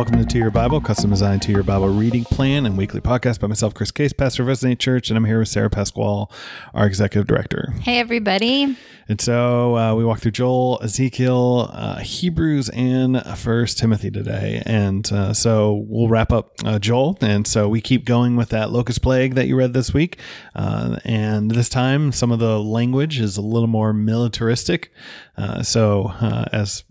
welcome to To Your Bible, custom designed To Your Bible reading plan and weekly podcast by myself, Chris Case, pastor of Resonate Church, and I'm here with Sarah Pasquale, our executive director. Hey, everybody. And so uh, we walk through Joel, Ezekiel, uh, Hebrews, and First Timothy today. And uh, so we'll wrap up uh, Joel. And so we keep going with that locust plague that you read this week. Uh, and this time, some of the language is a little more militaristic. Uh, so as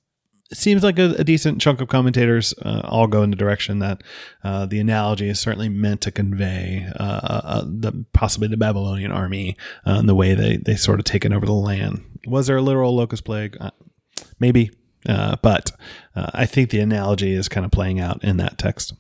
seems like a, a, decent chunk of commentators uh, all go in the direction that uh, the analogy is certainly meant to convey uh, uh, uh the possibly the Babylonian army uh, and the way they they sort of taken over the land. Was there a literal locust plague? maybe, but I think the analogy is kind of playing out in that text.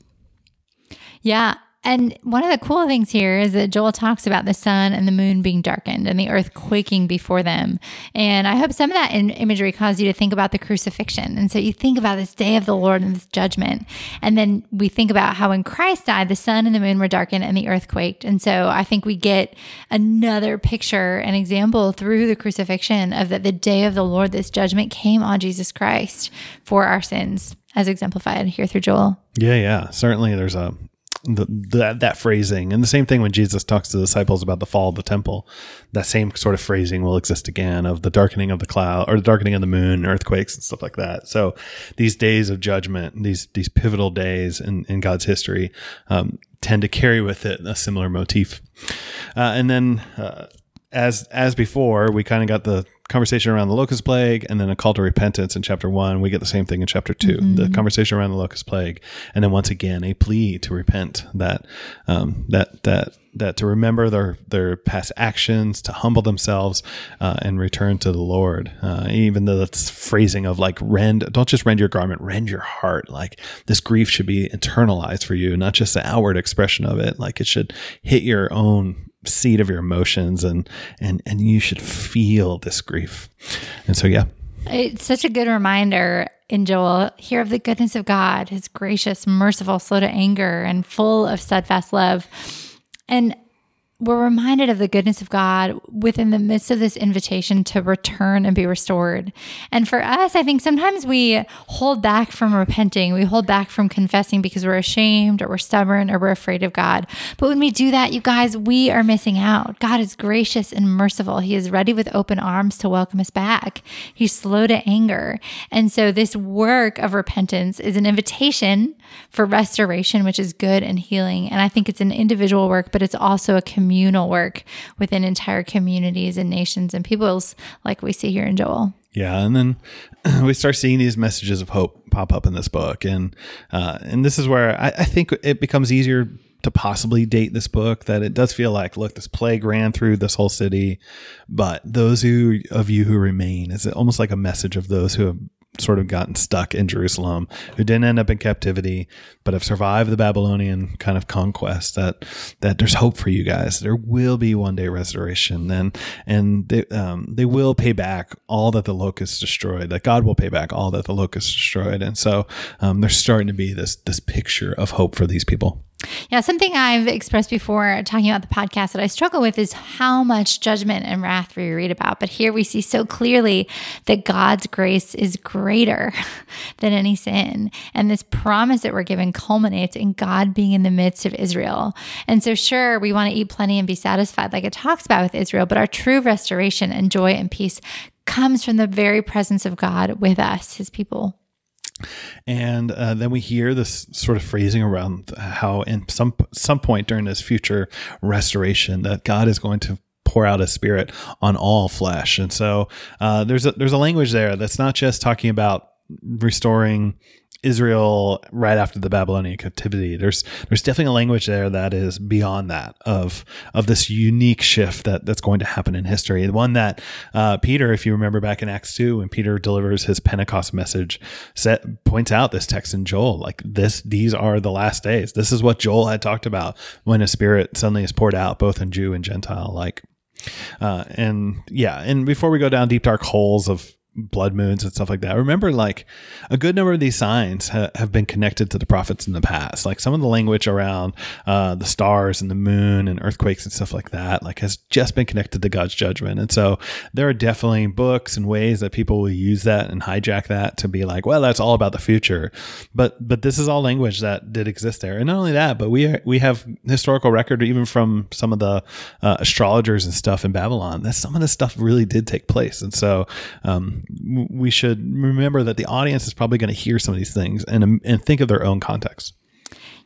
Yeah, and one of the cool things here is that Joel talks about the sun and the moon being darkened and the earth quaking before them. And I hope some of that imagery caused you to think about the crucifixion. And so you think about this day of the Lord and this judgment. And then we think about how when Christ died, the sun and the moon were darkened and the earth quaked. And so I think we get another picture, an example through the crucifixion of that the day of the Lord, this judgment came on Jesus Christ for our sins as exemplified here through Joel. Yeah, yeah. Certainly there's a the, that that phrasing. And the same thing when Jesus talks to the disciples about the fall of the temple that same sort of phrasing will exist again of the darkening of the cloud or the darkening of the moon earthquakes and stuff like that. So these days of judgment these these pivotal days in, in God's history um, tend to carry with it a similar motif. Uh, and then uh, as as before we kind of got the conversation around the locust plague and then a call to repentance in chapter one. We get the same thing in chapter 2 mm-hmm. the conversation around the locust plague, and then once again a plea to repent. That um, that that that to remember their their past actions, to humble themselves, uh, and return to the Lord. Uh, even though that's phrasing of like rend, don't just rend your garment, rend your heart. Like this grief should be internalized for you, not just the outward expression of it. Like it should hit your own seat of your emotions and and and you should feel this grief and so yeah it's such a good reminder in Joel, here of the goodness of God, his gracious, merciful, slow to anger, and full of steadfast love. And we're reminded of the goodness of God within the midst of this invitation to return and be restored. And for us, I think sometimes we hold back from repenting. We hold back from confessing because we're ashamed or we're stubborn or we're afraid of God. But when we do that, you guys, we are missing out. God is gracious and merciful. He is ready with open arms to welcome us back. He's slow to anger. And so this work of repentance is an invitation for restoration, which is good and healing. And I think it's an individual work, but it's also a communal work within entire communities and nations and peoples, like we see here in Joel. Yeah, and then we start seeing these messages of hope pop up in this book, and uh, and this is where I, I think it becomes easier to possibly date this book that it does feel like look this plague ran through this whole city but those who of you who remain is almost like a message of those who have sort of gotten stuck in Jerusalem, who didn't end up in captivity, but have survived the Babylonian kind of conquest. That that there's hope for you guys. There will be one day restoration, and and they um, they will pay back all that the locusts destroyed. That God will pay back all that the locusts destroyed, and so um, there's starting to be this this picture of hope for these people. Yeah, something I've expressed before talking about the podcast that I struggle with is how much judgment and wrath we read about. But here we see so clearly that God's grace is greater than any sin. And this promise that we're given culminates in God being in the midst of Israel. And so, sure, we want to eat plenty and be satisfied, like it talks about with Israel, but our true restoration and joy and peace comes from the very presence of God with us, his people. And uh, then we hear this sort of phrasing around how, in some some point during this future restoration, that God is going to pour out a spirit on all flesh. And so uh, there's a, there's a language there that's not just talking about restoring Israel right after the Babylonian captivity. There's there's definitely a language there that is beyond that of of this unique shift that that's going to happen in history. The one that uh, Peter, if you remember back in Acts two, when Peter delivers his Pentecost message, set, points out this text in Joel like this. These are the last days. This is what Joel had talked about when a spirit suddenly is poured out, both in Jew and Gentile. Like, uh, and yeah, and before we go down deep dark holes of blood moons and stuff like that. Remember, like a good number of these signs ha- have been connected to the prophets in the past. Like some of the language around uh, the stars and the moon and earthquakes and stuff like that, like has just been connected to God's judgment. And so there are definitely books and ways that people will use that and hijack that to be like, well, that's all about the future. But but this is all language that did exist there. And not only that, but we we have historical record even from some of the uh, astrologers and stuff in Babylon that some of this stuff really did take place. And so um, we should remember that the audience is probably going to hear some of these things and and think of their own context.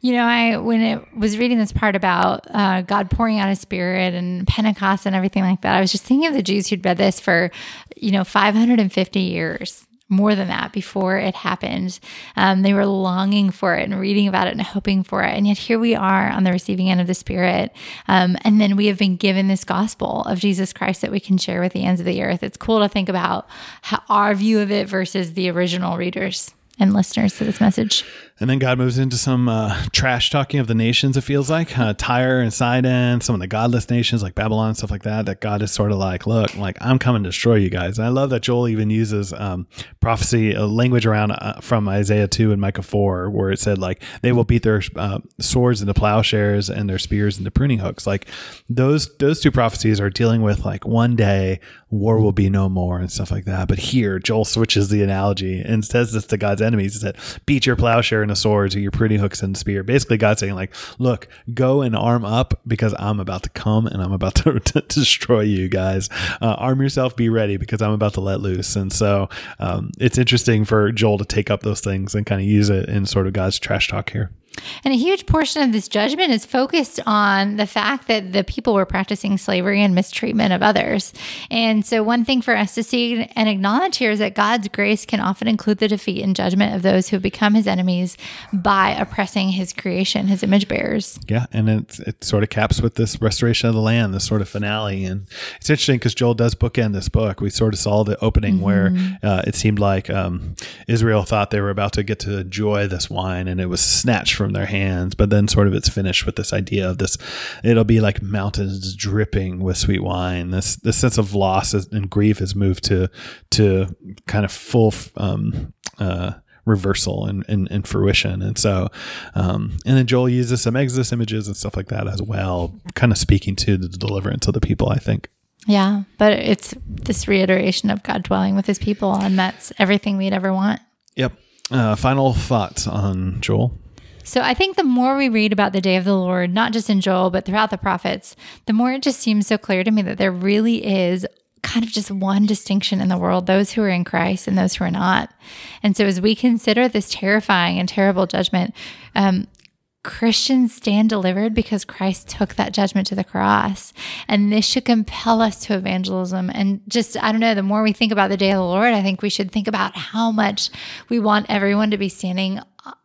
You know, I when it was reading this part about uh, God pouring out His Spirit and Pentecost and everything like that, I was just thinking of the Jews who'd read this for, you know, 550 years, more than that before it happened. Um, they were longing for it and reading about it and hoping for it, and yet here we are on the receiving end of the Spirit, um, and then we have been given this gospel of Jesus Christ that we can share with the ends of the earth. It's cool to think about how, our view of it versus the original readers and listeners to this message. And then God moves into some uh, trash talking of the nations, it feels like uh, Tyre and Sidon, some of the godless nations like Babylon and stuff like that. That God is sort of like, look, like I'm coming to destroy you guys. And I love that Joel even uses um, prophecy uh, language around uh, from Isaiah 2 and Micah 4, where it said, like, they will beat their uh, swords into plowshares and their spears into pruning hooks. Like, those, those two prophecies are dealing with, like, one day war will be no more and stuff like that. But here, Joel switches the analogy and says this to God's enemies. He said, beat your plowshare into swords or your pruning hooks and spear. Basically, God saying, like, look, go and arm up because I'm about to come and I'm about to, to destroy you guys. Uh, arm yourself, be ready because I'm about to let loose. And so um, it's interesting for Joel to take up those things and kind of use it in sort of God's trash talk here. And a huge portion of this judgment is focused on the fact that the people were practicing slavery and mistreatment of others. And so, one thing for us to see and acknowledge here is that God's grace can often include the defeat and judgment of those who have become his enemies by oppressing his creation, his image bearers. Yeah. And it, it sort of caps with this restoration of the land, this sort of finale. And it's interesting because Joel does bookend this book. We sort of saw the opening mm-hmm. where uh, it seemed like um, Israel thought they were about to get to enjoy this wine and it was snatched from from their hands. But then sort of it's finished with this idea of this, it'll be like mountains dripping with sweet wine. This, this sense of loss and grief has moved to, to kind of full, um, uh, reversal and, and, and, fruition. And so, um, and then Joel uses some Exodus images and stuff like that as well, kind of speaking to the deliverance of the people, I think. Yeah, but it's this reiteration of God dwelling with his people, and that's everything we'd ever want. Yep. Uh, final thoughts on Joel? So I think the more we read about the day of the Lord, not just in Joel, but throughout the prophets, the more it just seems so clear to me that there really is kind of just one distinction in the world those who are in Christ and those who are not. And so as we consider this terrifying and terrible judgment, um, Christians stand delivered because Christ took that judgment to the cross. And this should compel us to evangelism. And just, I don't know, the more we think about the day of the Lord, I think we should think about how much we want everyone to be standing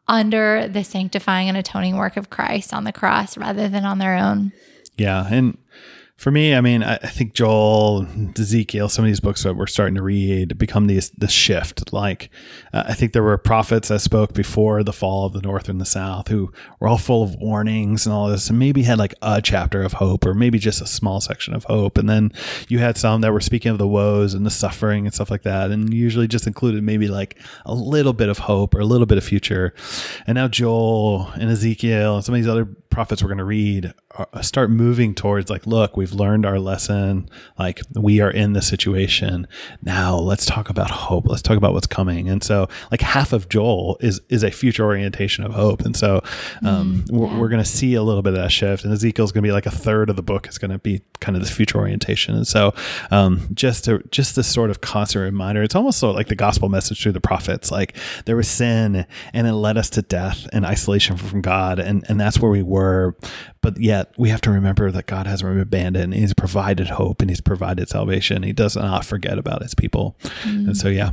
under the sanctifying and atoning work of Christ on the cross rather than on their own. Yeah. And for me, I mean, I think Joel, Ezekiel, some of these books that we're starting to read become these the shift. Like, uh, I think there were prophets that spoke before the fall of the North and the South who were all full of warnings and all this, and maybe had like a chapter of hope or maybe just a small section of hope. And then you had some that were speaking of the woes and the suffering and stuff like that, and usually just included maybe like a little bit of hope or a little bit of future. And now Joel and Ezekiel and some of these other prophets we're going to read start moving towards like, look, we've learned our lesson. Like we are in the situation now. Let's talk about hope. Let's talk about what's coming. And so, like half of Joel is is a future orientation of hope. And so, um, mm, yeah. we're, we're going to see a little bit of that shift. And Ezekiel's going to be like a third of the book is going to be kind of this future orientation. And so, um, just to just this sort of constant reminder. It's almost sort of like the gospel message through the prophets. Like there was sin, and it led us to death and isolation from God, and and that's where we were. But yet we have to remember that God hasn't abandoned. He's provided hope and He's provided salvation. He does not forget about His people. Mm. And so, yeah.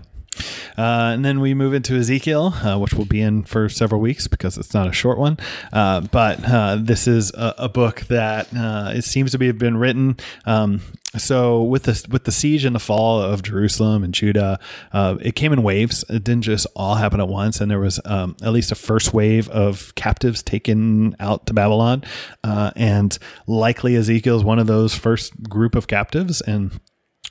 Uh, and then we move into Ezekiel, uh, which will be in for several weeks because it's not a short one. Uh, but uh, this is a, a book that uh, it seems to be have been written um, so with the with the siege and the fall of Jerusalem and Judah, uh, it came in waves. It didn't just all happen at once, and there was um, at least a first wave of captives taken out to Babylon, and likely Ezekiel is one of those first group of captives and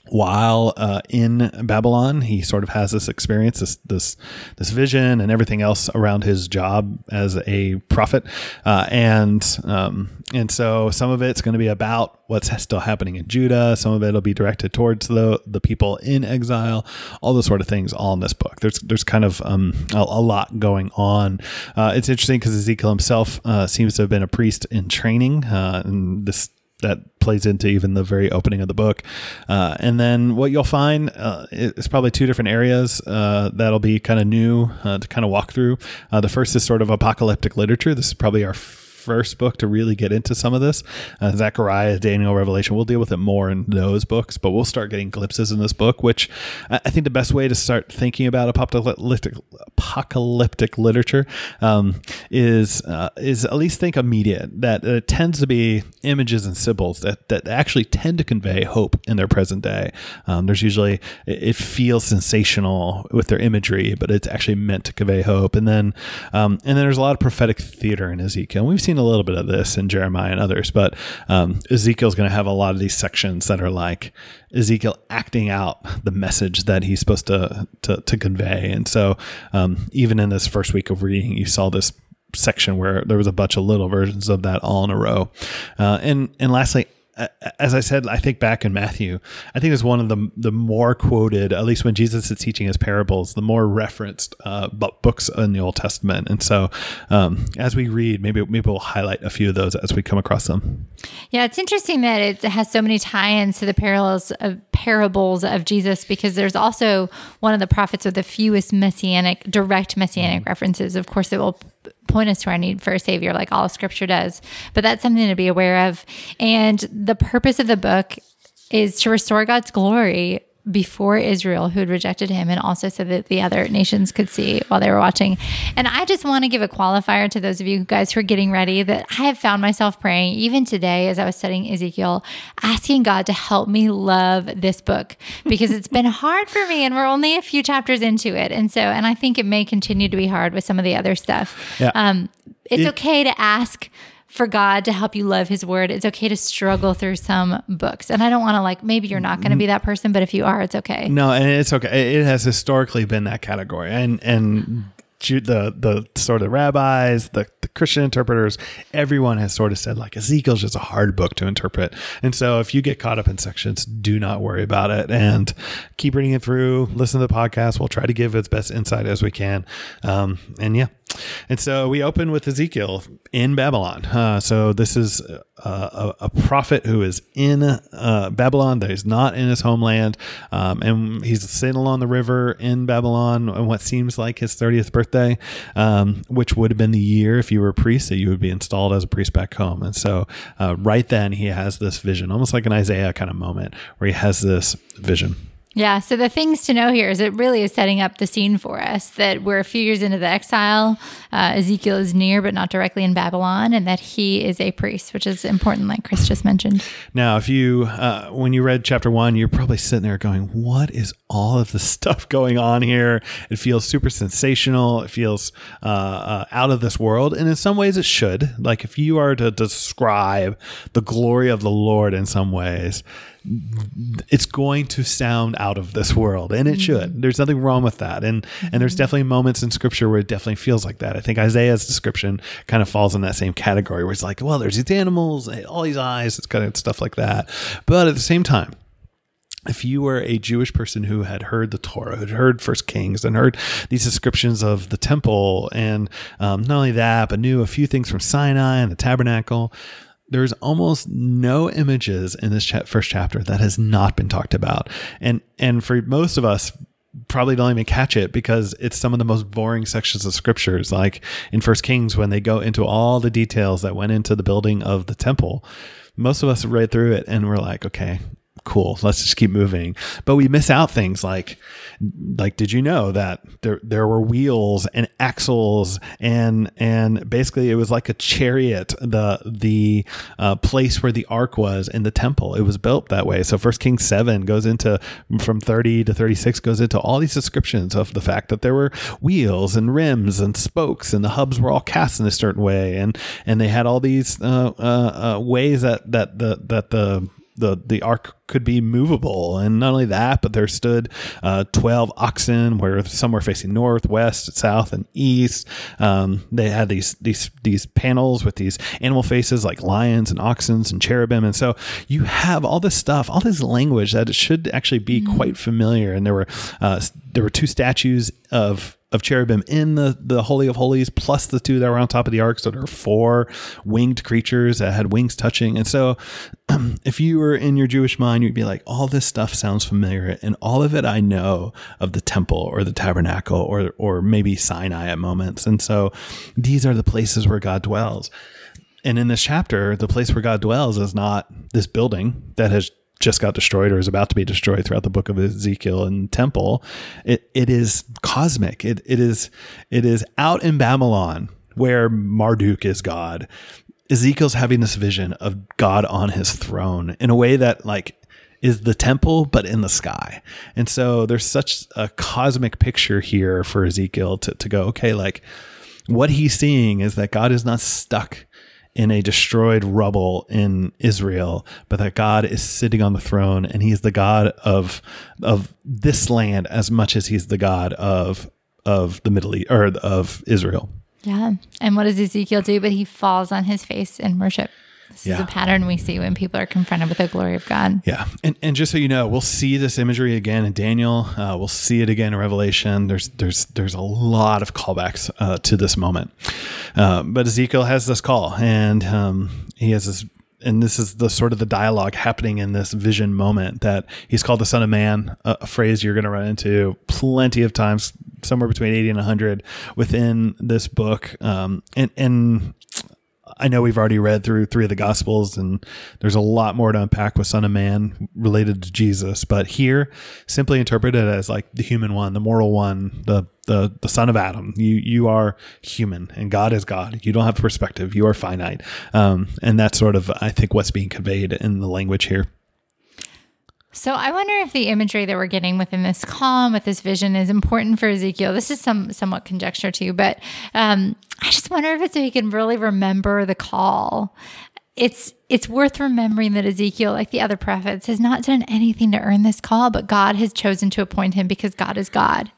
while uh, in Babylon, he sort of has this experience, this this this vision, and everything else around his job as a prophet, uh, and um, and so some of it's going to be about what's still happening in Judah. Some of it will be directed towards the the people in exile. All those sort of things, all in this book. There's there's kind of um, a, a, lot going on. Uh, it's interesting because Ezekiel himself uh, seems to have been a priest in training, uh, and this that plays into even the very opening of the book. Uh, and then what you'll find uh, is probably two different areas uh, that'll be kind of new uh, to kind of walk through. Uh, the first is sort of apocalyptic literature. This is probably our first book to really get into some of this. Uh, Zechariah, Daniel, Revelation. We'll deal with it more in those books, but we'll start getting glimpses in this book, which I think the best way to start thinking about apocalyptic, apocalyptic literature um, is uh, is at least think immediate. That it tends to be images and symbols that that actually tend to convey hope in their present day. Um, there's usually it feels sensational with their imagery, but it's actually meant to convey hope. And then um, and then there's a lot of prophetic theater in Ezekiel. We've seen seen a little bit of this in Jeremiah and others, but um, Ezekiel's going to have a lot of these sections that are like Ezekiel acting out the message that he's supposed to to, to convey. And so, um, even in this first week of reading, you saw this section where there was a bunch of little versions of that all in a row. Uh, and and lastly, as I said, I think back in Matthew, I think it's one of the the more quoted, at least when Jesus is teaching his parables, the more referenced uh, books in the Old Testament. And so, um, as we read, maybe maybe we'll highlight a few of those as we come across them. Yeah, it's interesting that it has so many tie-ins to the parallels of parables of Jesus because there's also one of the prophets with the fewest messianic, direct messianic mm-hmm. references. Of course, it will point us to our need for a savior like all scripture does but that's something to be aware of. And the purpose of the book is to restore god's glory before Israel who had rejected him and also so that the other nations could see while they were watching. And I just want to give a qualifier to those of you guys who are getting ready that I have found myself praying even today as I was studying Ezekiel, asking God to help me love this book because it's been hard for me and we're only a few chapters into it. And so, and I think it may continue to be hard with some of the other stuff. Yeah. Um, it's it, okay to ask for God to help you love his word. It's okay to struggle through some books. And I don't want to like, maybe you're not going to be that person, but if you are, it's okay. No, and it's okay. It has historically been that category. And, and, the the sort of rabbis, the, the Christian interpreters, everyone has sort of said like Ezekiel's just a hard book to interpret. And so if you get caught up in sections, do not worry about it and keep reading it through. Listen to the podcast. We'll try to give its best insight as we can. Um, and yeah, and so we open with Ezekiel in Babylon. Uh, so this is uh, a, a, prophet who is in uh, Babylon, that is not in his homeland. Um, and he's sitting along the river in Babylon on what seems like his 30th birthday, um, which would have been the year, if you were a priest, that you would be installed as a priest back home. And so uh, right then he has this vision, almost like an Isaiah kind of moment, where he has this vision. Yeah. So the things to know here is it really is setting up the scene for us that we're a few years into the exile. Uh, Ezekiel is near, but not directly in Babylon, and that he is a priest, which is important, like Chris just mentioned. Now, if you, uh, when you read chapter one, you're probably sitting there going, What is all of the stuff going on here? It feels super sensational. It feels uh, uh, out of this world. And in some ways, it should. Like, if you are to describe the glory of the Lord in some ways, it's going to sound out of this world and it should mm-hmm. there's nothing wrong with that and and there's mm-hmm. definitely moments in scripture where it definitely feels like that i think isaiah's description kind of falls in that same category where it's like well there's these animals all these eyes it's kind of stuff like that but at the same time if you were a Jewish person who had heard the Torah, who had heard First Kings, and heard these descriptions of the temple, and um, not only that, but knew a few things from Sinai and the tabernacle, there's almost no images in this first chapter that has not been talked about. And and for most of us probably don't even catch it because it's some of the most boring sections of scriptures like in first kings when they go into all the details that went into the building of the temple most of us read through it and we're like okay cool let's just keep moving. But we miss out things like like did you know that there there were wheels and axles and and basically it was like a chariot the the uh, place where the ark was in the temple. It was built that way. So first king 7 goes into from 30 to 36 goes into all these descriptions of the fact that there were wheels and rims and spokes and the hubs were all cast in a certain way. And and they had all these uh, uh, uh ways that that the that the the the ark could be movable, and not only that, but there stood uh, twelve oxen, where some were facing north, west, south, and east. Um, they had these these these panels with these animal faces like lions and oxens and cherubim, and so you have all this stuff, all this language that it should actually be mm-hmm. quite familiar. And there were uh, there were two statues of of cherubim in the, the Holy of Holies, plus the two that were on top of the ark. So there are four winged creatures that had wings touching. And so if you were in your Jewish mind, you'd be like, all this stuff sounds familiar. And all of it I know of the temple or the tabernacle or, or maybe Sinai at moments. And so these are the places where God dwells. And in this chapter, the place where God dwells is not this building that has just got destroyed or is about to be destroyed throughout the book of Ezekiel and temple. It it is cosmic. It it is it is out in Babylon where Marduk is God. Ezekiel's having this vision of God on his throne in a way that like is the temple, but in the sky. And so there's such a cosmic picture here for Ezekiel to, to go, okay, like what he's seeing is that God is not stuck in a destroyed rubble in Israel, but that God is sitting on the throne and he's the God of of this land as much as he's the God of of the Middle East or of Israel. Yeah. And what does Ezekiel do? But he falls on his face in worship. This yeah. is a pattern we see when people are confronted with the glory of God. Yeah. And, and just so you know, we'll see this imagery again in Daniel. Uh, we'll see it again in Revelation. There's, there's, there's a lot of callbacks uh, to this moment. Uh, but Ezekiel has this call and um, he has this and this is the sort of the dialogue happening in this vision moment that he's called the son of man a, a phrase you're going to run into plenty of times somewhere between 80 and 100 within this book um, and and I know we've already read through three of the Gospels, and there's a lot more to unpack with Son of Man related to Jesus. But here, simply interpreted as like the human one, the mortal one, the the the son of Adam. You you are human, and God is God. You don't have perspective. You are finite, um, and that's sort of I think what's being conveyed in the language here. So I wonder if the imagery that we're getting within this calm, with this vision, is important for Ezekiel. This is some somewhat conjecture too, but um, I just wonder if it's so he can really remember the call. It's it's worth remembering that Ezekiel, like the other prophets, has not done anything to earn this call, but God has chosen to appoint him because God is God.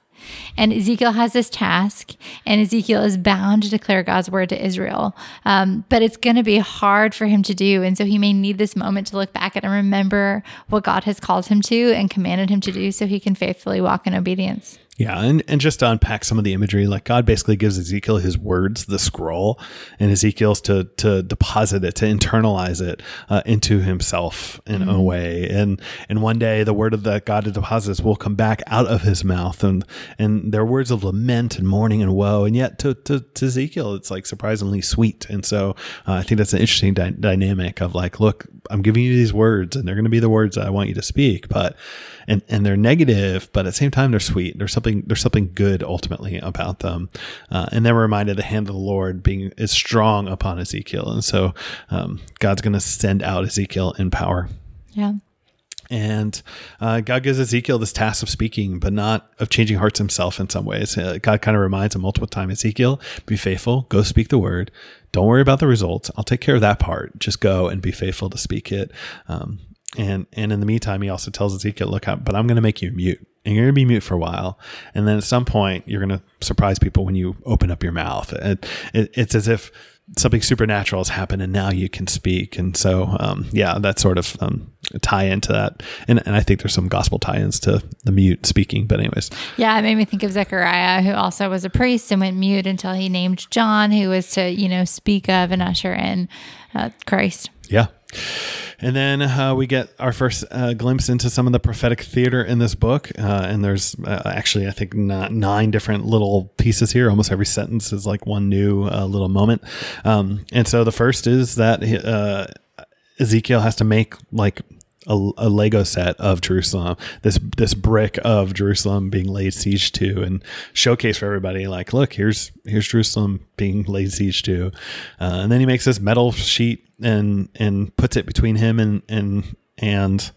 And Ezekiel has this task, and Ezekiel is bound to declare God's word to Israel. Um, but it's going to be hard for him to do. And so he may need this moment to look back at and remember what God has called him to and commanded him to do so he can faithfully walk in obedience. Yeah, and, and just to unpack some of the imagery, like God basically gives Ezekiel his words, the scroll, and Ezekiel's to to deposit it, to internalize it uh, into himself in mm-hmm. a way. And and one day the word of that God deposits will come back out of his mouth, and and they're words of lament and mourning and woe. And yet to to, to Ezekiel, it's like surprisingly sweet. And so uh, I think that's an interesting dy- dynamic of like, look, I'm giving you these words, and they're going to be the words that I want you to speak, but and and they're negative, but at the same time they're sweet. There's something there's something good ultimately about them. Uh, and then we're reminded the hand of the Lord being is strong upon Ezekiel, and so um, God's going to send out Ezekiel in power. Yeah. And uh, God gives Ezekiel this task of speaking, but not of changing hearts himself in some ways. Uh, God kind of reminds him multiple times Ezekiel, be faithful, go speak the word. Don't worry about the results. I'll take care of that part. Just go and be faithful to speak it. Um, and and in the meantime, he also tells Ezekiel, "Look, but I'm going to make you mute, and you're going to be mute for a while, and then at some point, you're going to surprise people when you open up your mouth. It, it, it's as if something supernatural has happened, and now you can speak. And so, um, yeah, that sort of um, tie into that, and and I think there's some gospel tie-ins to the mute speaking. But anyways, yeah, it made me think of Zechariah, who also was a priest and went mute until he named John, who was to you know speak of and usher in uh, Christ. Yeah. And then uh, we get our first uh, glimpse into some of the prophetic theater in this book. Uh, and there's uh, actually, I think, nine different little pieces here. Almost every sentence is like one new uh, little moment. Um, and so the first is that uh, Ezekiel has to make like a, a, Lego set of Jerusalem, this this brick of Jerusalem being laid siege to, and showcase for everybody. Like, look, here's here's Jerusalem being laid siege to, uh, and then he makes this metal sheet and and puts it between him and and and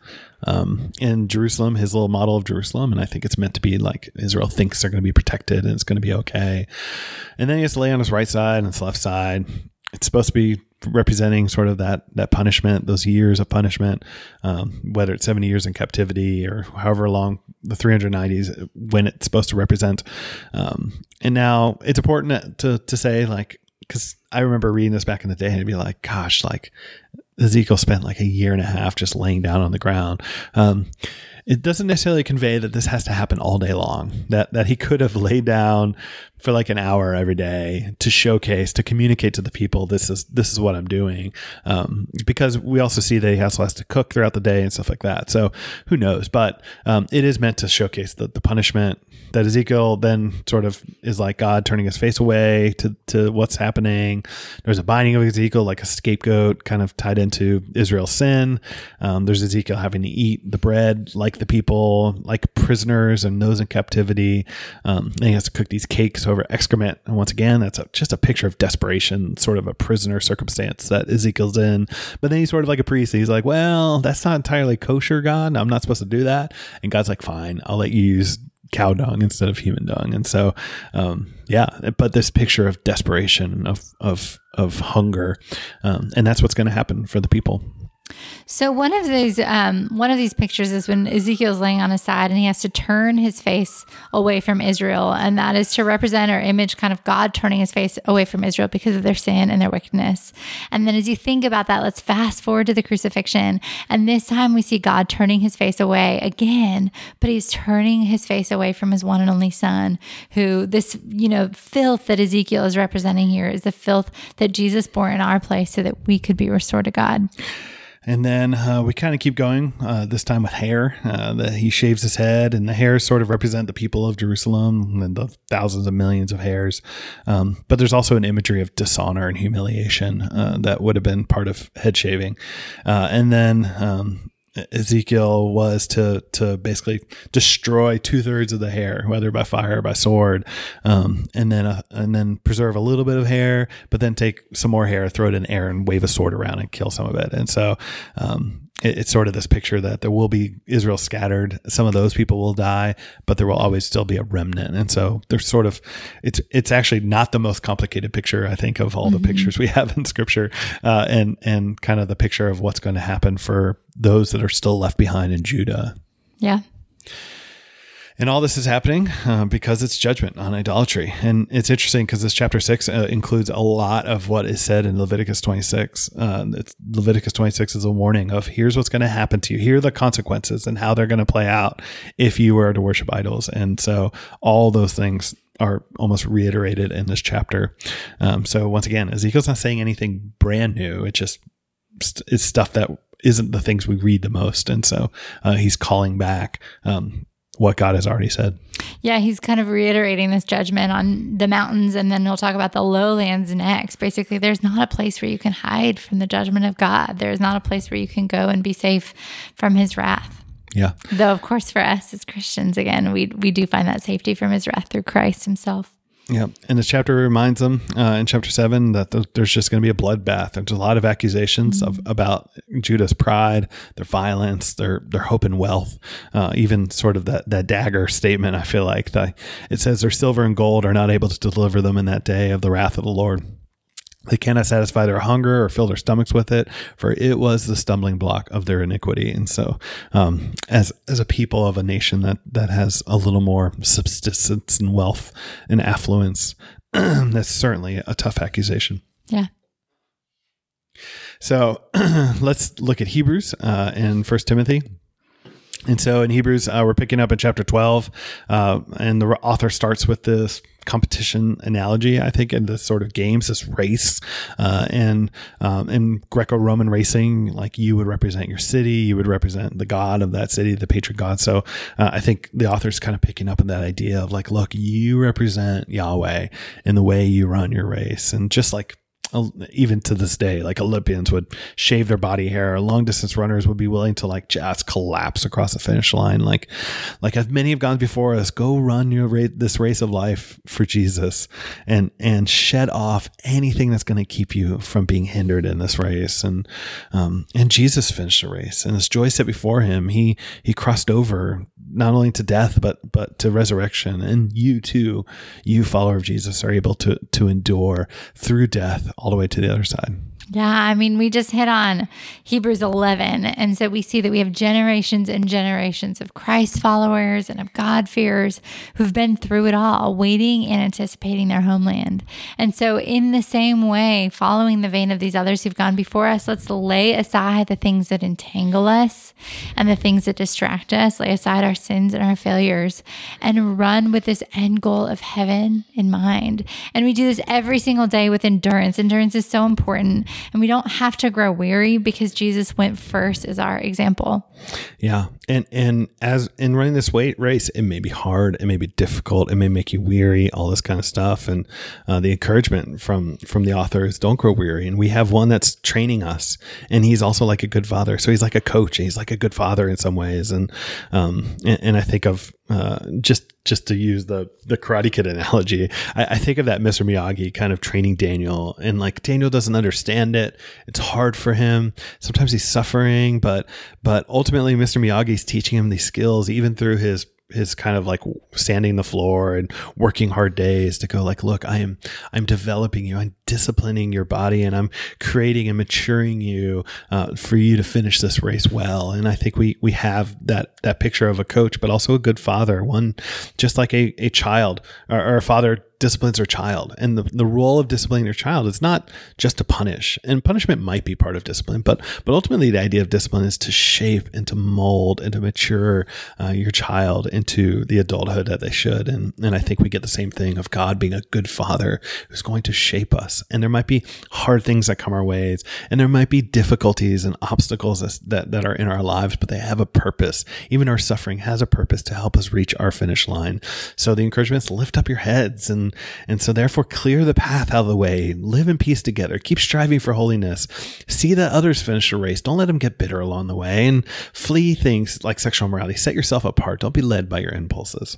um, in Jerusalem, his little model of Jerusalem, and I think it's meant to be like Israel thinks they're going to be protected and it's going to be okay. And then he has to lay on his right side and his left side. It's supposed to be representing sort of that that punishment, those years of punishment, um, whether it's 70 years in captivity or however long the 390s when it's supposed to represent. Um, and now it's important to to say like because I remember reading this back in the day and be like, gosh, like Ezekiel spent like a year and a half just laying down on the ground. Um, it doesn't necessarily convey that this has to happen all day long. That that he could have laid down for like an hour every day to showcase, to communicate to the people, this is this is what I'm doing. Um, because we also see that he also has to cook throughout the day and stuff like that. So who knows? But um, it is meant to showcase the, the punishment that Ezekiel then sort of is like God turning his face away to, to what's happening. There's a binding of Ezekiel like a scapegoat kind of tied into Israel's sin. Um, there's Ezekiel having to eat the bread like the people, like prisoners and those in captivity. Um, and he has to cook these cakes over excrement. And once again, that's a, just a picture of desperation, sort of a prisoner circumstance that Ezekiel's in. But then he's sort of like a priest. He's like, well, that's not entirely kosher, God. I'm not supposed to do that. And God's like, fine, I'll let you use cow dung instead of human dung. And so, um, yeah, but this picture of desperation, of, of, of hunger, um, and that's what's going to happen for the people. So one of these um, one of these pictures is when Ezekiel's laying on his side and he has to turn his face away from Israel, and that is to represent or image kind of God turning his face away from Israel because of their sin and their wickedness. And then as you think about that, let's fast forward to the crucifixion, and this time we see God turning his face away again, but he's turning his face away from his one and only Son, who this you know filth that Ezekiel is representing here is the filth that Jesus bore in our place so that we could be restored to God. And then uh, we kind of keep going, uh, this time with hair. Uh, the, he shaves his head, and the hairs sort of represent the people of Jerusalem and the thousands of millions of hairs. Um, but there's also an imagery of dishonor and humiliation uh, that would have been part of head shaving. Uh, and then um, Ezekiel was to to basically destroy two thirds of the hair, whether by fire or by sword, um, and then uh, and then preserve a little bit of hair, but then take some more hair, throw it in air, and wave a sword around and kill some of it. And so um, it's sort of this picture that there will be Israel scattered. Some of those people will die, but there will always still be a remnant. And so there's sort of it's it's actually not the most complicated picture I think of all mm-hmm. the pictures we have in Scripture, uh, and and kind of the picture of what's going to happen for those that are still left behind in Judah. Yeah. And all this is happening uh, because it's judgment on idolatry. And it's interesting because this chapter six uh, includes a lot of what is said in Leviticus 26. Uh, Leviticus 26 is a warning of here's what's going to happen to you. Here are the consequences and how they're going to play out if you were to worship idols. And so all those things are almost reiterated in this chapter. Um, so once again, Ezekiel's not saying anything brand new. It just it's stuff that isn't the things we read the most. And so uh, he's calling back um, what God has already said. Yeah, he's kind of reiterating this judgment on the mountains, and then he'll talk about the lowlands next. Basically, there's not a place where you can hide from the judgment of God. There's not a place where you can go and be safe from his wrath. Yeah. Though, of course, for us as Christians, again, we, we do find that safety from his wrath through Christ himself. Yeah, and this chapter reminds them uh, in chapter seven that th- there's just going to be a bloodbath. There's a lot of accusations mm-hmm. of about Judah's pride, their violence, their their hope and wealth, uh, even sort of that that dagger statement. I feel like that it says their silver and gold are not able to deliver them in that day of the wrath of the Lord. They cannot satisfy their hunger or fill their stomachs with it, for it was the stumbling block of their iniquity. And so, um, as as a people of a nation that that has a little more subsistence and wealth and affluence, that's certainly a tough accusation. Yeah. So let's look at Hebrews uh, and First Timothy. And so in Hebrews, uh, we're picking up in chapter 12, uh, and the author starts with this competition analogy, I think, in this sort of games, this race. Uh, and um, in Greco Roman racing, like you would represent your city, you would represent the god of that city, the patron god. So uh, I think the author's kind of picking up on that idea of like, look, you represent Yahweh in the way you run your race. And just like even to this day, like Olympians would shave their body hair. Long distance runners would be willing to like just collapse across the finish line. Like, like as many have gone before us, go run your race, this race of life for Jesus and, and shed off anything that's going to keep you from being hindered in this race. And, um, and Jesus finished the race and as joy set before him, he, he crossed over not only to death, but, but to resurrection. And you too, you follower of Jesus are able to, to endure through death all the way to the other side. Yeah, I mean, we just hit on Hebrews 11. And so we see that we have generations and generations of Christ followers and of God-fearers who've been through it all, waiting and anticipating their homeland. And so, in the same way, following the vein of these others who've gone before us, let's lay aside the things that entangle us and the things that distract us, lay aside our sins and our failures, and run with this end goal of heaven in mind. And we do this every single day with endurance. Endurance is so important and we don't have to grow weary because Jesus went first as our example. Yeah. And and as in running this weight race, it may be hard, it may be difficult, it may make you weary, all this kind of stuff. And uh, the encouragement from from the author is don't grow weary. And we have one that's training us, and he's also like a good father. So he's like a coach, and he's like a good father in some ways. And um and, and I think of uh, just just to use the the Karate Kid analogy, I, I, think of that Mr. Miyagi kind of training Daniel, and like Daniel doesn't understand it. It's hard for him. Sometimes he's suffering, but but ultimately, Mr. Miyagi's teaching him these skills, even through his his kind of like sanding the floor and working hard days to go like look i am i'm developing you i'm disciplining your body and i'm creating and maturing you uh, for you to finish this race well and i think we we have that that picture of a coach but also a good father one just like a, a child or, or a father disciplines their child. And the, the role of disciplining your child is not just to punish. And punishment might be part of discipline, but but ultimately the idea of discipline is to shape and to mold and to mature uh, your child into the adulthood that they should. And and I think we get the same thing of God being a good father who's going to shape us. And there might be hard things that come our ways, and there might be difficulties and obstacles that that are in our lives, but they have a purpose. Even our suffering has a purpose to help us reach our finish line. So the encouragement is lift up your heads and and so therefore clear the path out of the way. Live in peace together. Keep striving for holiness. See that others finish the race. Don't let them get bitter along the way. And flee things like sexual immorality set yourself apart. Don't be led by your impulses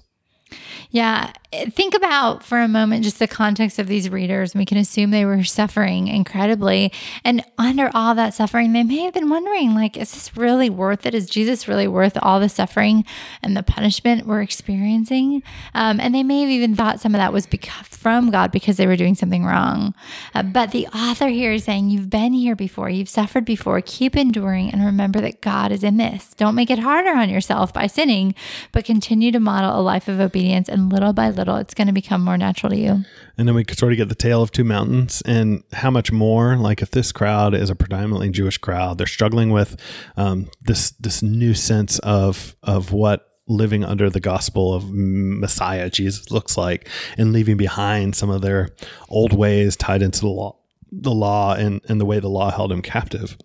yeah. Think about for a moment just the context of these readers. We can assume they were suffering incredibly. And under all that suffering, they may have been wondering, like, is this really worth it? Is Jesus really worth all the suffering and the punishment we're experiencing? Um, and they may have even thought some of that was because, from God because they were doing something wrong. Uh, but the author here is saying, You've been here before, you've suffered before, keep enduring, and remember that God is in this. Don't make it harder on yourself by sinning, but continue to model a life of obedience and and little by little, it's going to become more natural to you. And then we could sort of get the tale of two mountains and how much more, like if this crowd is a predominantly Jewish crowd, they're struggling with um, this this new sense of of what living under the gospel of Messiah Jesus looks like, and leaving behind some of their old ways tied into the law, the law, and and the way the law held him captive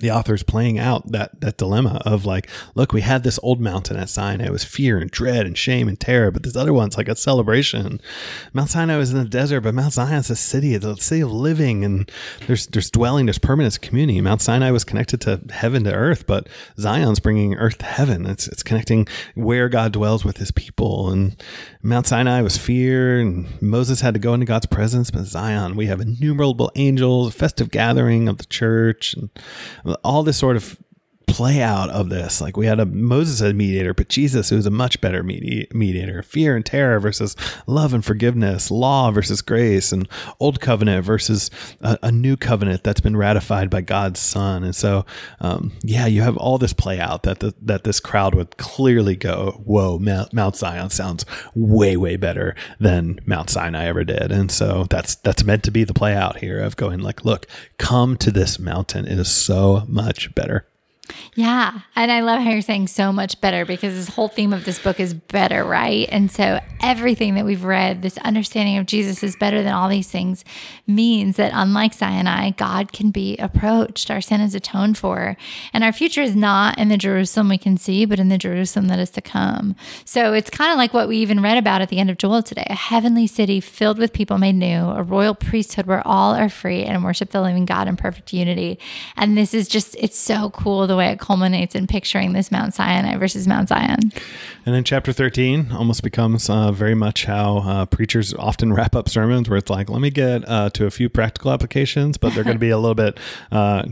the author's playing out that that dilemma of like, look, we had this old mountain at Sinai. It was fear and dread and shame and terror, but this other one's like a celebration. Mount Sinai was in the desert, but Mount Zion's a city, the city of living, and there's there's dwelling, there's permanence, community. Mount Sinai was connected to heaven to earth, but Zion's bringing earth to heaven. It's it's connecting where God dwells with His people, and Mount Sinai was fear, and Moses had to go into God's presence. But Zion, we have innumerable angels, a festive gathering of the church, and all this sort of play out of this. Like we had a Moses as mediator, but Jesus, who was a much better medi- mediator. Fear and terror versus love and forgiveness, law versus grace, and old covenant versus a, a new covenant that's been ratified by God's Son. And so, um, yeah, you have all this play out that the, that this crowd would clearly go, "Whoa, Mount, Mount Zion sounds way way better than Mount Sinai ever did." And so that's that's meant to be the play out here of going like, "Look, come to this mountain. It is so much better." Yeah. And I love how you're saying so much better because this whole theme of this book is better, right? And so everything that we've read, this understanding of Jesus is better than all these things, means that unlike Sinai, God can be approached. Our sin is atoned for. And our future is not in the Jerusalem we can see, but in the Jerusalem that is to come. So it's kind of like what we even read about at the end of Joel today a heavenly city filled with people made new, a royal priesthood where all are free and worship the living God in perfect unity. And this is just, it's so cool the way it culminates in picturing this Mount Sinai versus Mount Zion. And then chapter 13 almost becomes uh, very much how uh, preachers often wrap up sermons, where it's like, let me get uh, to a few practical applications, but they're going to be a little bit uh,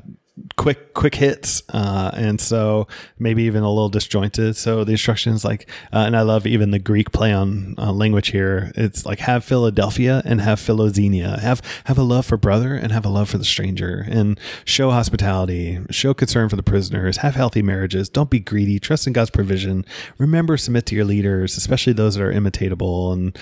quick quick hits uh, and so maybe even a little disjointed. So the instructions like uh, and i love even the greek play on uh, language here. It's like have philadelphia and have philoxenia. Have have a love for brother and have a love for the stranger. And show hospitality. Show concern for the prisoners. Have healthy marriages. Don't be greedy. Trust in god's provision. Remember submit to your leaders especially those that are imitatable. And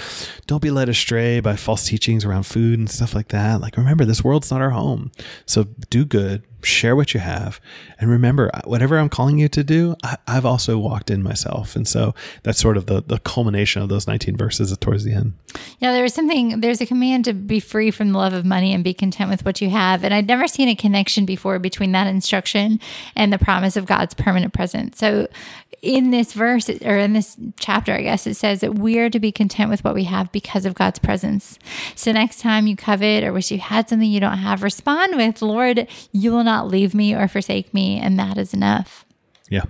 don't be led astray by false teachings around food and stuff like that. Like remember this world's not our home. So do good share what you have. And remember whatever i'm calling you to do I, have also walked in myself. And so that's sort of the, the culmination of those 19 verses towards the end. Yeah there's something there's a command to be free from the love of money and be content with what you have. And i'd never seen a connection before between that instruction and the promise of god's permanent presence. So in this verse or in this chapter, I guess it says that we are to be content with what we have because of God's presence. So next time you covet or wish you had something you don't have, respond with, Lord, you will not leave me or forsake me. And that is enough. Yeah.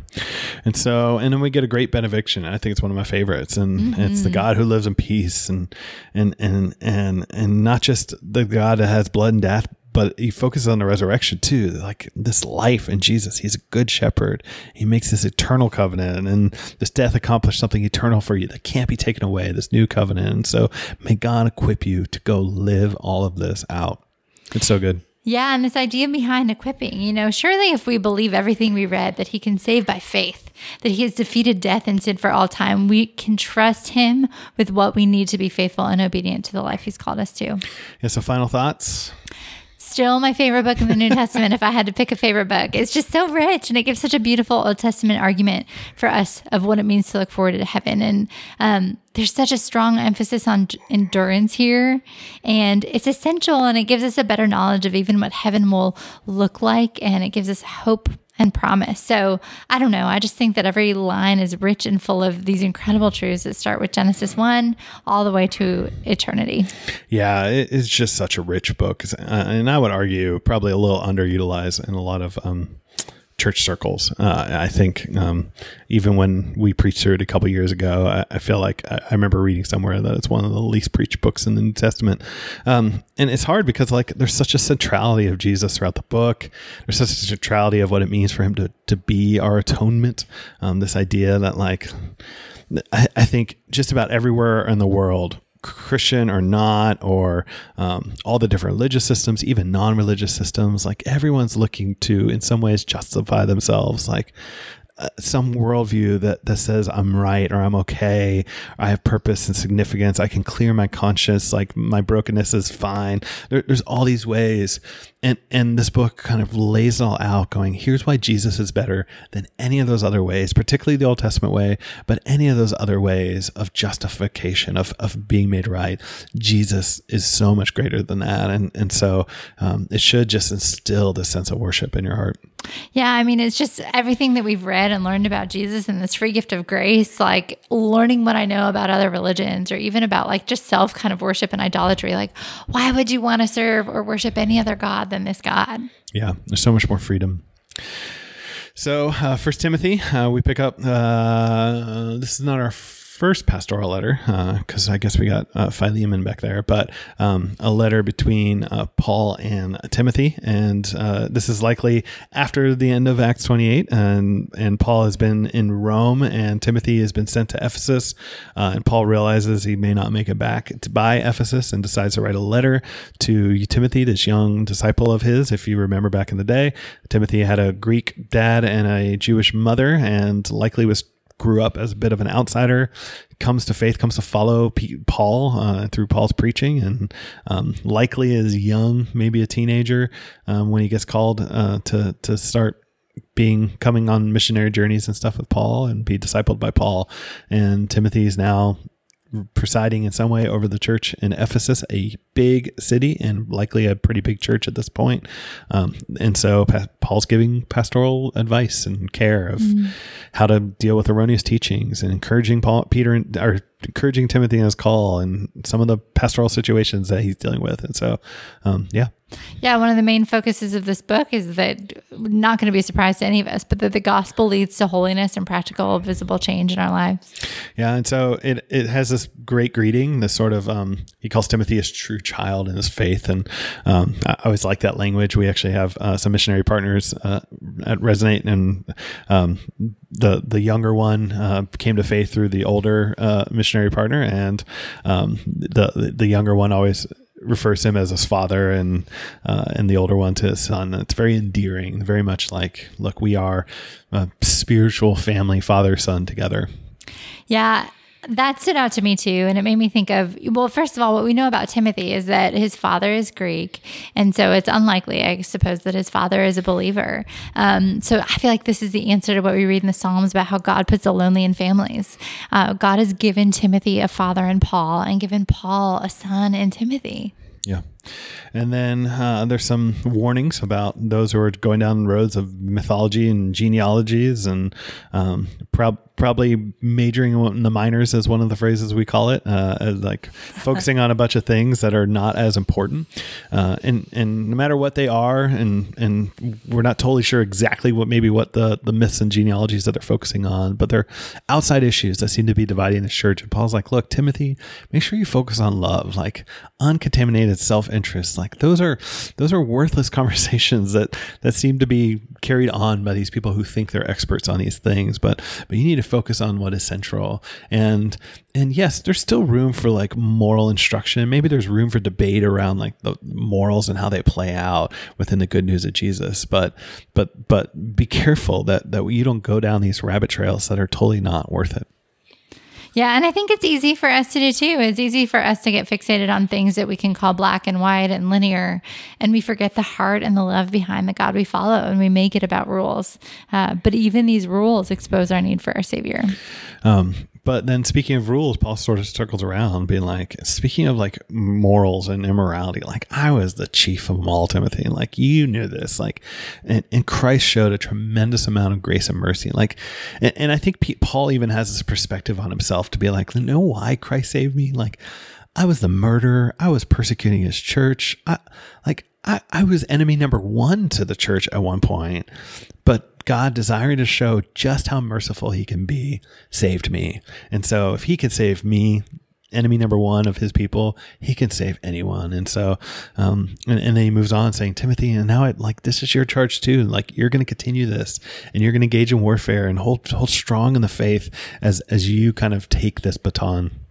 And so, and then we get a great benediction. I think it's one of my favorites. And mm-hmm. it's the God who lives in peace and, and, and, and, and not just the God that has blood and death, but he focuses on the resurrection too like this life in jesus. He's a good shepherd. He makes this eternal covenant and this death accomplished something eternal for you that can't be taken away this new covenant. And so may god equip you to go live all of this out. It's so good. Yeah, and this idea behind equipping, you know, surely if we believe everything we read that he can save by faith, that he has defeated death and sin for all time, we can trust him with what we need to be faithful and obedient to the life he's called us to. Yeah, so final thoughts still my favorite book in the New Testament if I had to pick a favorite book. It's just so rich and it gives such a beautiful Old Testament argument for us of what it means to look forward to heaven. And um, there's such a strong emphasis on endurance here. And it's essential and it gives us a better knowledge of even what heaven will look like. And it gives us hope and promise. So I don't know. I just think that every line is rich and full of these incredible truths that start with Genesis 1 all the way to eternity. Yeah, it's just such a rich book. Uh, and I would argue probably a little underutilized in a lot of um, church circles. Uh, I think um, even when we preached through it a couple years ago, I, I feel like I, I, remember reading somewhere that it's one of the least preached books in the New Testament. Um, and it's hard because like there's such a centrality of Jesus throughout the book. There's such a centrality of what it means for him to to be our atonement. Um, this idea that like I, I think just about everywhere in the world Christian or not, or um, all the different religious systems, even non religious systems, like everyone's looking to, in some ways, justify themselves. Like, some worldview that, that says I'm right or I'm okay, or I have purpose and significance. I can clear my conscience. Like my brokenness is fine. There, there's all these ways and and this book kind of lays it all out going here's why jesus is better than any of those other ways particularly the old testament way but any of those other ways of justification of, of being made right jesus is so much greater than that and and so um, it should just instill this sense of worship in your heart yeah i mean it's just everything that we've read and learned about jesus and this free gift of grace like learning what i know about other religions or even about like just self kind of worship and idolatry like why would you want to serve or worship any other god than this God. Yeah, there's so much more freedom. So, uh, First Timothy, uh, we pick up. Uh, this is not our first pastoral letter, because uh, I guess we got uh, Philemon back there, but um, a letter between uh, Paul and Timothy. And uh, this is likely after the end of Acts 28. And, and Paul has been in Rome, and Timothy has been sent to Ephesus. Uh, and Paul realizes he may not make it back to by Ephesus and decides to write a letter to Timothy, this young disciple of his. If you remember back in the day, Timothy had a Greek dad and a Jewish mother, and likely was grew up as a bit of an outsider, comes to faith, comes to follow Paul uh, through Paul's preaching, and um, likely is young, maybe a teenager, um, when he gets called uh, to to start being coming on missionary journeys and stuff with Paul and be discipled by Paul. And Timothy is now presiding in some way over the church in Ephesus, a big city and likely a pretty big church at this point. Um, and so pa- Paul's giving pastoral advice and care of mm. how to deal with erroneous teachings and encouraging Paul, Peter, and, or encouraging Timothy in his call and some of the pastoral situations that he's dealing with. And so, um, yeah. Yeah, one of the main focuses of this book is that not going to be a surprise to any of us, but that the gospel leads to holiness and practical, visible change in our lives. Yeah, and so it it has this great greeting. This sort of um, he calls Timothy his true child in his faith, and um, I always like that language. We actually have uh, some missionary partners uh, at Resonate, and um, the the younger one uh, came to faith through the older uh, missionary partner, and um, the the younger one always refers to him as his father and uh, and the older one to his son. It's very endearing, very much like, look, we are a spiritual family, father son together. Yeah, that stood out to me too. And it made me think of, well, first of all, what we know about Timothy is that his father is Greek. And so it's unlikely, I suppose, that his father is a believer. Um, so I feel like this is the answer to what we read in the Psalms about how God puts the lonely in families. Uh, God has given Timothy a father in Paul and given Paul a son in Timothy. Yeah. And then uh, there's some warnings about those who are going down roads of mythology and genealogies and um, prob- probably majoring in the minors as one of the phrases we call it, uh, like focusing on a bunch of things that are not as important. Uh, and and no matter what they are, and and we're not totally sure exactly what maybe what the the myths and genealogies that they're focusing on, but they're outside issues that seem to be dividing the church. And Paul's like, look, Timothy, make sure you focus on love, like uncontaminated self interest. Like those are those are worthless conversations that that seem to be carried on by these people who think they're experts on these things. But but you need to focus on what is central. And and yes, there's still room for like moral instruction. Maybe there's room for debate around like the morals and how they play out within the good news of Jesus. But but but be careful that that you don't go down these rabbit trails that are totally not worth it. Yeah, and I think it's easy for us to do too. It's easy for us to get fixated on things that we can call black and white and linear, and we forget the heart and the love behind the God we follow, and we make it about rules. Uh, but even these rules expose our need for our Savior. Um, but then speaking of rules, Paul sort of circles around being like, speaking of like morals and immorality, like I was the chief of them all, Timothy. Like you knew this, like, and, and Christ showed a tremendous amount of grace and mercy. Like, and, and I think Paul even has this perspective on himself to be like, know why Christ saved me? Like, I was the murderer. I was persecuting his church. I like I, I was enemy number one to the church at one point. But God, desiring to show just how merciful he can be, saved me. And so if he can save me, enemy number one of his people, he can save anyone. And so, um, and, and, then he moves on saying, Timothy, and now it like, this is your charge too. Like you're going to continue this and you're going to engage in warfare and hold, hold strong in the faith as, as you kind of take this baton.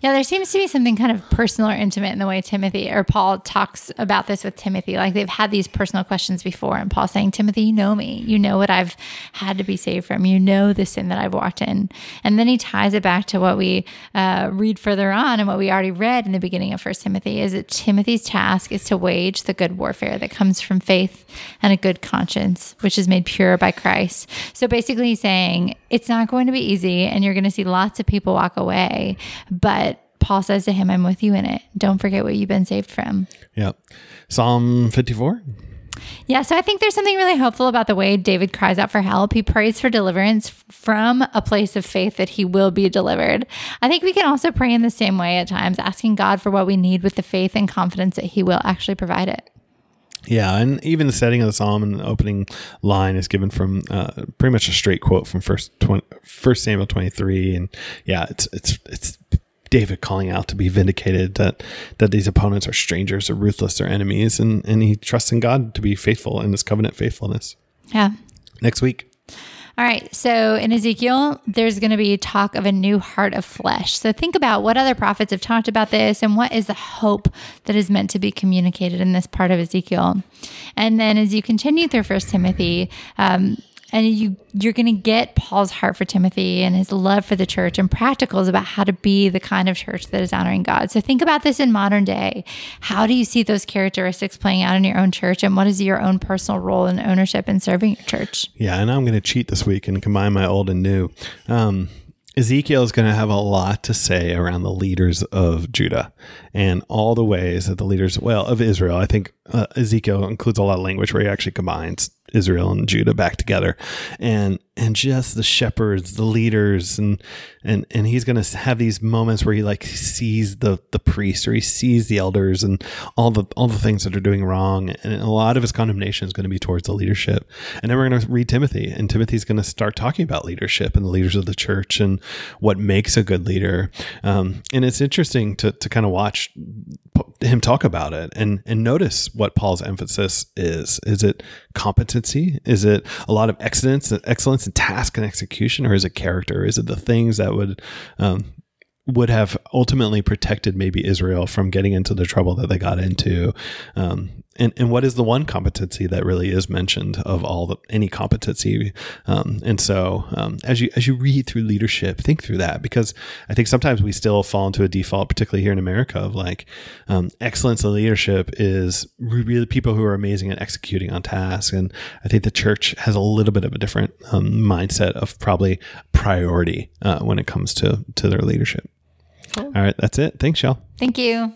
Yeah, there seems to be something kind of personal or intimate in the way Timothy or Paul talks about this with Timothy. Like they've had these personal questions before, and Paul saying, Timothy, you know me. You know what I've had to be saved from. You know the sin that I've walked in. And then he ties it back to what we uh, read further on and what we already read in the beginning of First Timothy is that Timothy's task is to wage the good warfare that comes from faith and a good conscience, which is made pure by Christ. So basically, he's saying it's not going to be easy, and you're going to see lots of people walk away but Paul says to him, I'm with you in it. Don't forget what you've been saved from. Yeah. Psalm 54. Yeah, so I think there's something really hopeful about the way David cries out for help. He prays for deliverance from a place of faith that he will be delivered. I think we can also pray in the same way at times, asking God for what we need with the faith and confidence that he will actually provide it. Yeah, and even the setting of the psalm and the opening line is given from uh, pretty much a straight quote from first 20, First Samuel twenty three, and yeah, it's it's it's David calling out to be vindicated that that these opponents are strangers, or ruthless, or enemies, and and he trusts in God to be faithful in this covenant faithfulness. Yeah. Next week. All right. So in Ezekiel, there's going to be talk of a new heart of flesh. So think about what other prophets have talked about this and what is the hope that is meant to be communicated in this part of Ezekiel. And then as you continue through First Timothy, um, and you you're going to get Paul's heart for Timothy and his love for the church and practicals about how to be the kind of church that is honoring God. So think about this in modern day. How do you see those characteristics playing out in your own church and what is your own personal role in ownership and serving your church? Yeah, and I'm going to cheat this week and combine my old and new. Um, Ezekiel is going to have a lot to say around the leaders of Judah and all the ways that the leaders, well, of Israel. I think uh, Ezekiel includes a lot of language where he actually combines Israel and Judah back together, and and just the shepherds, the leaders, and and and he's going to have these moments where he like sees the the priest or he sees the elders and all the all the things that are doing wrong, and a lot of his condemnation is going to be towards the leadership. And then we're going to read Timothy, and Timothy's going to start talking about leadership and the leaders of the church and what makes a good leader. Um, and it's interesting to to kind of watch him talk about it and and notice what Paul's emphasis is. Is it competency? Is it a lot of excellence, and excellence in task and execution, or is it character? Is it the things that would um, would have ultimately protected maybe Israel from getting into the trouble that they got into. Um, and, and what is the one competency that really is mentioned of all the any competency? Um, and so um, as you as you read through leadership, think through that because I think sometimes we still fall into a default, particularly here in America, of like um, excellence in leadership is really people who are amazing at executing on tasks. And I think the church has a little bit of a different um, mindset of probably priority uh, when it comes to to their leadership. Cool. All right, that's it. Thanks, y'all Thank you.